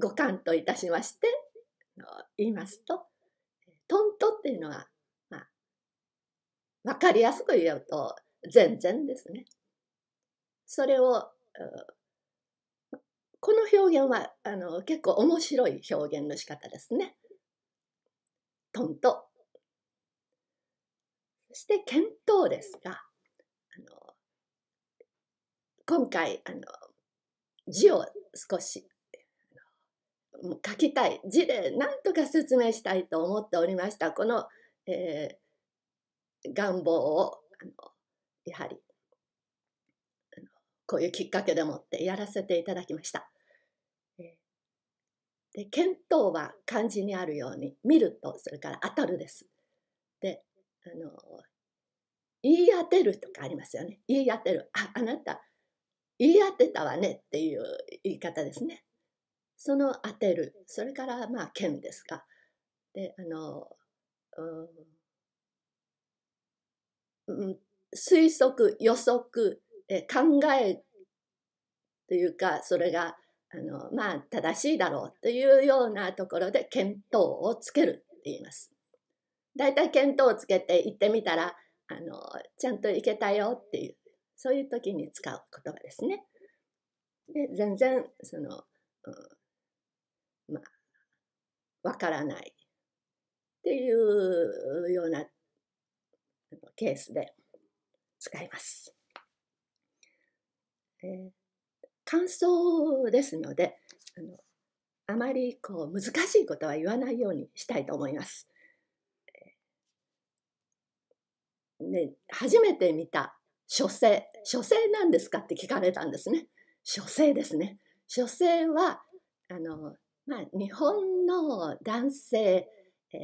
五感といたしまして言いますとトントっていうのは、まあ、分かりやすく言うと全然ですね。それをこの表現はあの結構面白い表現の仕方ですね。トント。そして検討ですが、あの今回あの字を少し書きたい字で何とか説明したいと思っておりましたこの、えー、願望をあのやはりこういうきっかけでもってやらせていただきました。で見当は漢字にあるように見るとそれから当たるです。であの言い当てるとかありますよね。言い当てる。ああなた言い当てたわねっていう言い方ですね。その当てる。それからまあ剣ですが。であの、うん、推測予測え考えというかそれがあのまあ正しいだろうというようなところで見当をつけるって言います。だいたい見当をつけて行ってみたらあのちゃんと行けたよっていうそういう時に使う言葉ですね。で全然その、うん、まあわからないっていうようなケースで使います。えー感想ですのであのあまりこう難しいことは言わないようにしたいと思います。ね、初めて見た書生書生なんですかって聞かれたんですね。書生ですね。書生はあの、まあ、日本の男性、えー、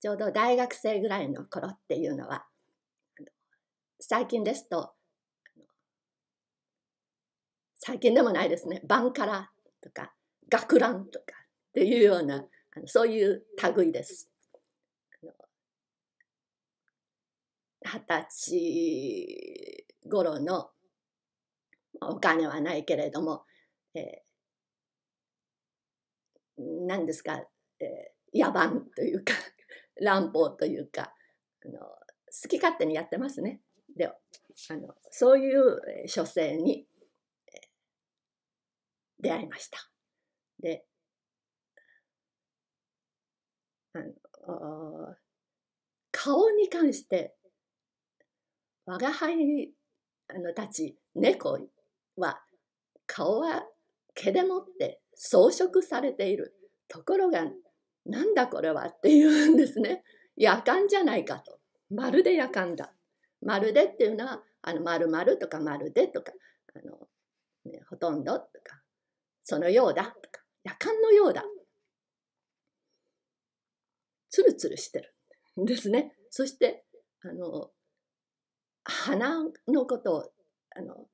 ちょうど大学生ぐらいの頃っていうのは最近ですと最近でもないですねバンカラとか学ランとかっていうようなあのそういう類です。二十歳頃のお金はないけれども、えー、何ですか、えー、野蛮というか 乱暴というかあの好き勝手にやってますね。であのそういう書生に出会いました。で、あの顔に関して我が輩あのたち猫は顔は毛でもって装飾されている。ところがなんだこれはって言うんですね。夜間じゃないかと。まるで夜間だ。まるでっていうのはあの丸々とかまるでとかあの、ね、ほとんどとかそのようだとか夜間のようだ。ツルツルしてるんですね。そしてあの花のことをあの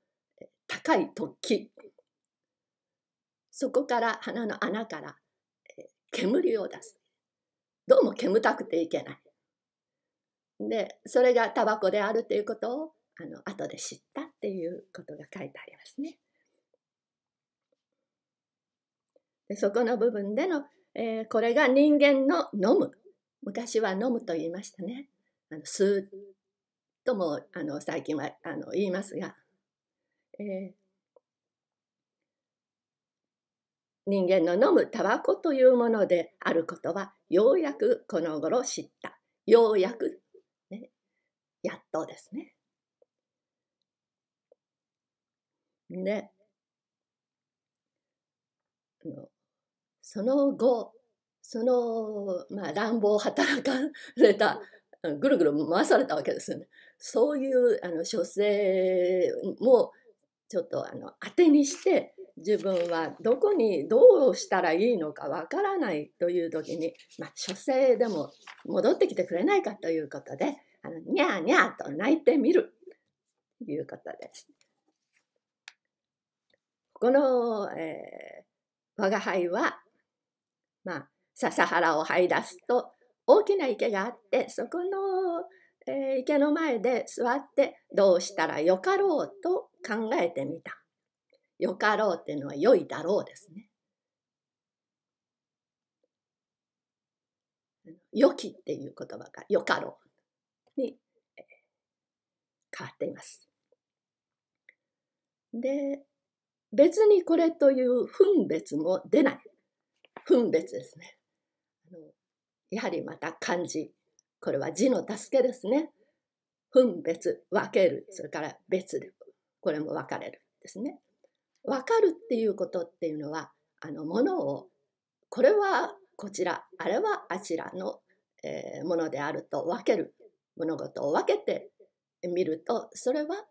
高い突起。そこから鼻の穴から煙を出す。どうも煙たくていけない。でそれがタバコであるということをあの後で知ったっていうことが書いてありますね。でそこの部分での、えー、これが人間の飲む。昔は飲むと言いましたね。あの吸うともあの最近はあの言いますが、えー、人間の飲むタバコというものであることはようやくこの頃知ったようやく、ね、やっとですね。でその後その、まあ、乱暴を働かれたぐるぐる回されたわけですよね。そういうあの書生もちょっとあの当てにして自分はどこにどうしたらいいのかわからないという時に、まあ、書生でも戻ってきてくれないかということであのにゃーにゃーと泣いてみるということです。この、えー、我が輩はまあ、笹原を這い出すと大きな池があってそこの、えー、池の前で座ってどうしたらよかろうと考えてみた。よかろうっていうのは良いだろうですね。良きっていう言葉がよかろうに変わっています。で、別にこれという分別も出ない。分別ですね。やはりまた漢字。これは字の助けですね。分別、分ける、それから別で、これも分かれるですね。分かるっていうことっていうのは、あのものを、これはこちら、あれはあちらの、えー、ものであると分ける、物事を分けてみると、それは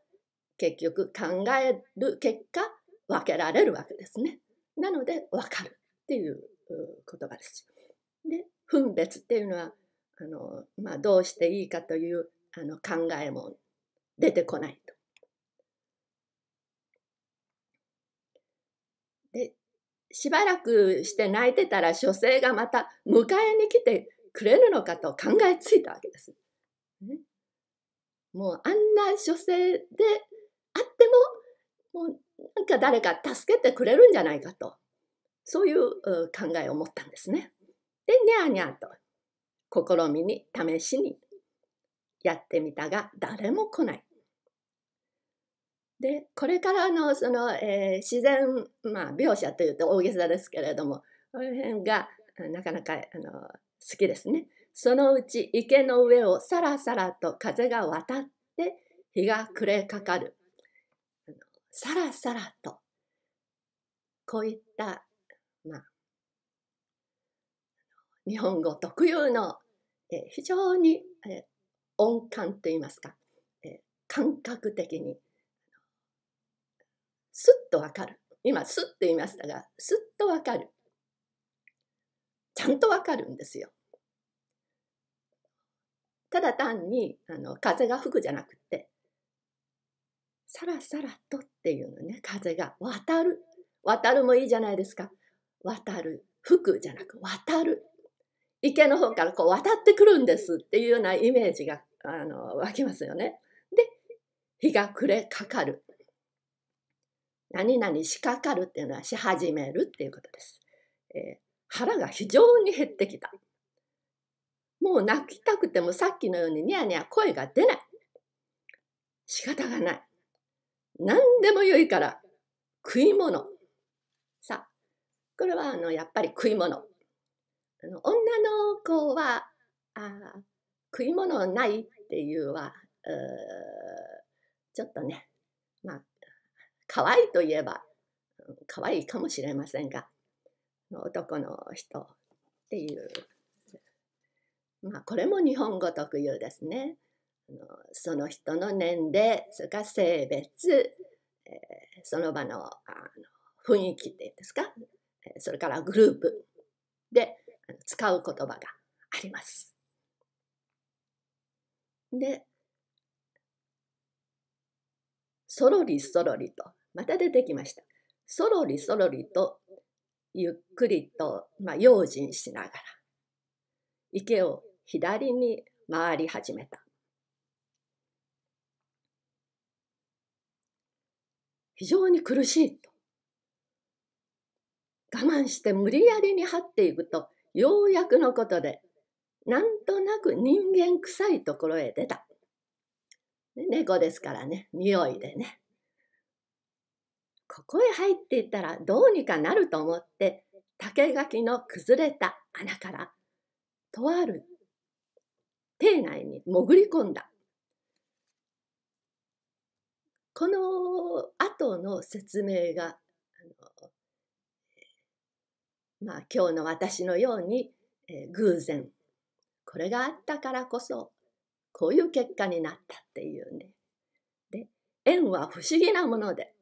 結局考える結果、分けられるわけですね。なので、分かるっていう言葉です。で、分別っていうのは、あのまあ、どうしていいかというあの考えも出てこないと。でしばらくして泣いてたら書生がまた迎えに来てくれるのかと考えついたわけです。ね、もうあんな書生であってももうなんか誰か助けてくれるんじゃないかとそういう考えを持ったんですね。でにゃーにゃーと試みに試しにやってみたが誰も来ない。でこれからのその、えー、自然、まあ、描写というと大げさですけれどもこの辺がなかなかあの好きですね。そのうち池の上をさらさらと風が渡って日が暮れかかる。さらさらとこういった、まあ、日本語特有の、え非常に、え音感といいますか、え感覚的にすっとわかる。今、すっと言いましたが、すっとわかる。ちゃんとわかるんですよ。ただ単にあの風が吹くじゃなくて、さらさらとっていうのね、風が渡る。渡るもいいじゃないですか。渡る。吹くじゃなく渡る。池の方からこう渡ってくるんですっていうようなイメージがあの湧きますよね。で、日が暮れかかる。何々しかかるっていうのはし始めるっていうことです。えー、腹が非常に減ってきた。もう泣きたくてもさっきのようにニヤニヤ声が出ない。仕方がない。何でもよいから食い物。さあ、これはあのやっぱり食い物。あの女の子はあ食い物ないっていうはうちょっとね可愛いといえば可愛いかもしれませんが男の人っていうまあこれも日本語特有ですね。その人の年齢それから性別、えー、その場のあの雰囲気っていうんですか、それからグループで使う言葉があります。でそろりそろりとまた出てきました。そろりそろりとゆっくりと、まあ、用心しながら池を左に回り始めた。非常に苦しいと。我慢して無理やりに張っていくとようやくのことでなんとなく人間臭いところへ出た。猫ですからね匂いでね。ここへ入っていったらどうにかなると思って竹垣の崩れた穴からとある邸内に潜り込んだ。この後の説明があの、まあ、今日の私のように、えー、偶然これがあったからこそこういう結果になったっていうね。で縁は不思議なもので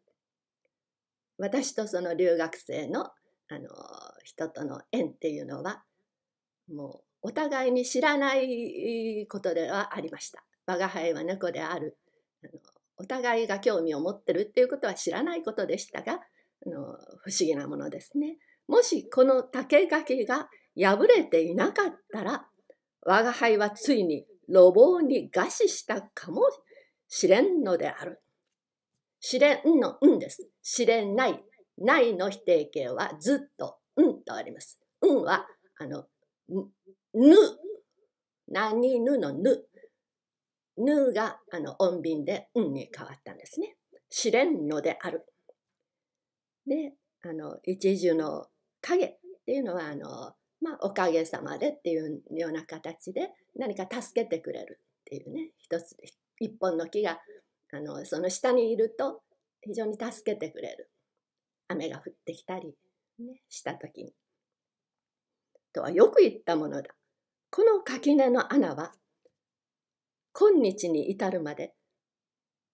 私とその留学生のあの人との縁っていうのはもうお互いに知らないことではありました。我が輩は猫であるあのお互いが興味を持ってるっていうことは知らないことでしたがあの不思議なものですね。もしこの竹垣が破れていなかったら我が輩はついに路傍に餓死したかもしれんのである。試練の運です。試練ない。ないの否定形はずっとうんとあります。うんは、あの、ぬ、何ぬのぬ。ぬがあの音便でうんに変わったんですね。知れんのである。で、あの一樹の影っていうのはあの、まあ、おかげさまでっていうような形で何か助けてくれるっていうね一つ一本の木があのその下にいると非常に助けてくれる雨が降ってきたり、ね、した時に。とはよく言ったものだ。この垣根の穴は今日に至るまで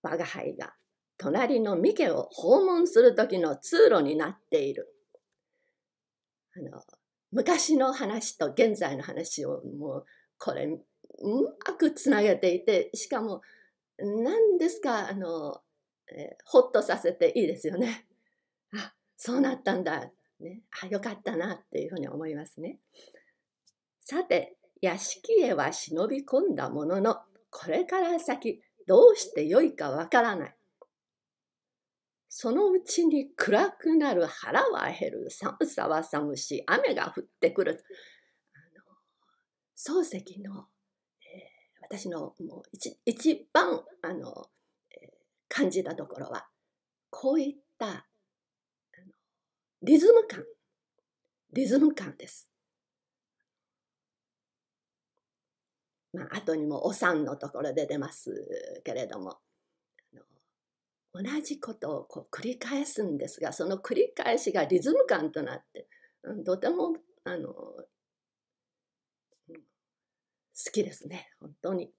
我が輩が隣の三家を訪問する時の通路になっている。あの昔の話と現在の話をもうこれうまくつなげていてしかも何ですかあの、えー、ほっとさせていいですよね。あそうなったんだ、ね、あよかったなっていうふうに思いますね。さて屋敷へは忍び込んだもののこれから先どうしてよいかわからない。そのうちに暗くなる腹は減る寒さは寒し雨が降ってくる。漱石の、えー、私のもう一一番あの、えー、感じたところはこういったリズム感リズム感です。まあ後にもお産のところで出ますけれども同じことをこう繰り返すんですがその繰り返しがリズム感となってとてもあの好きですね本当に。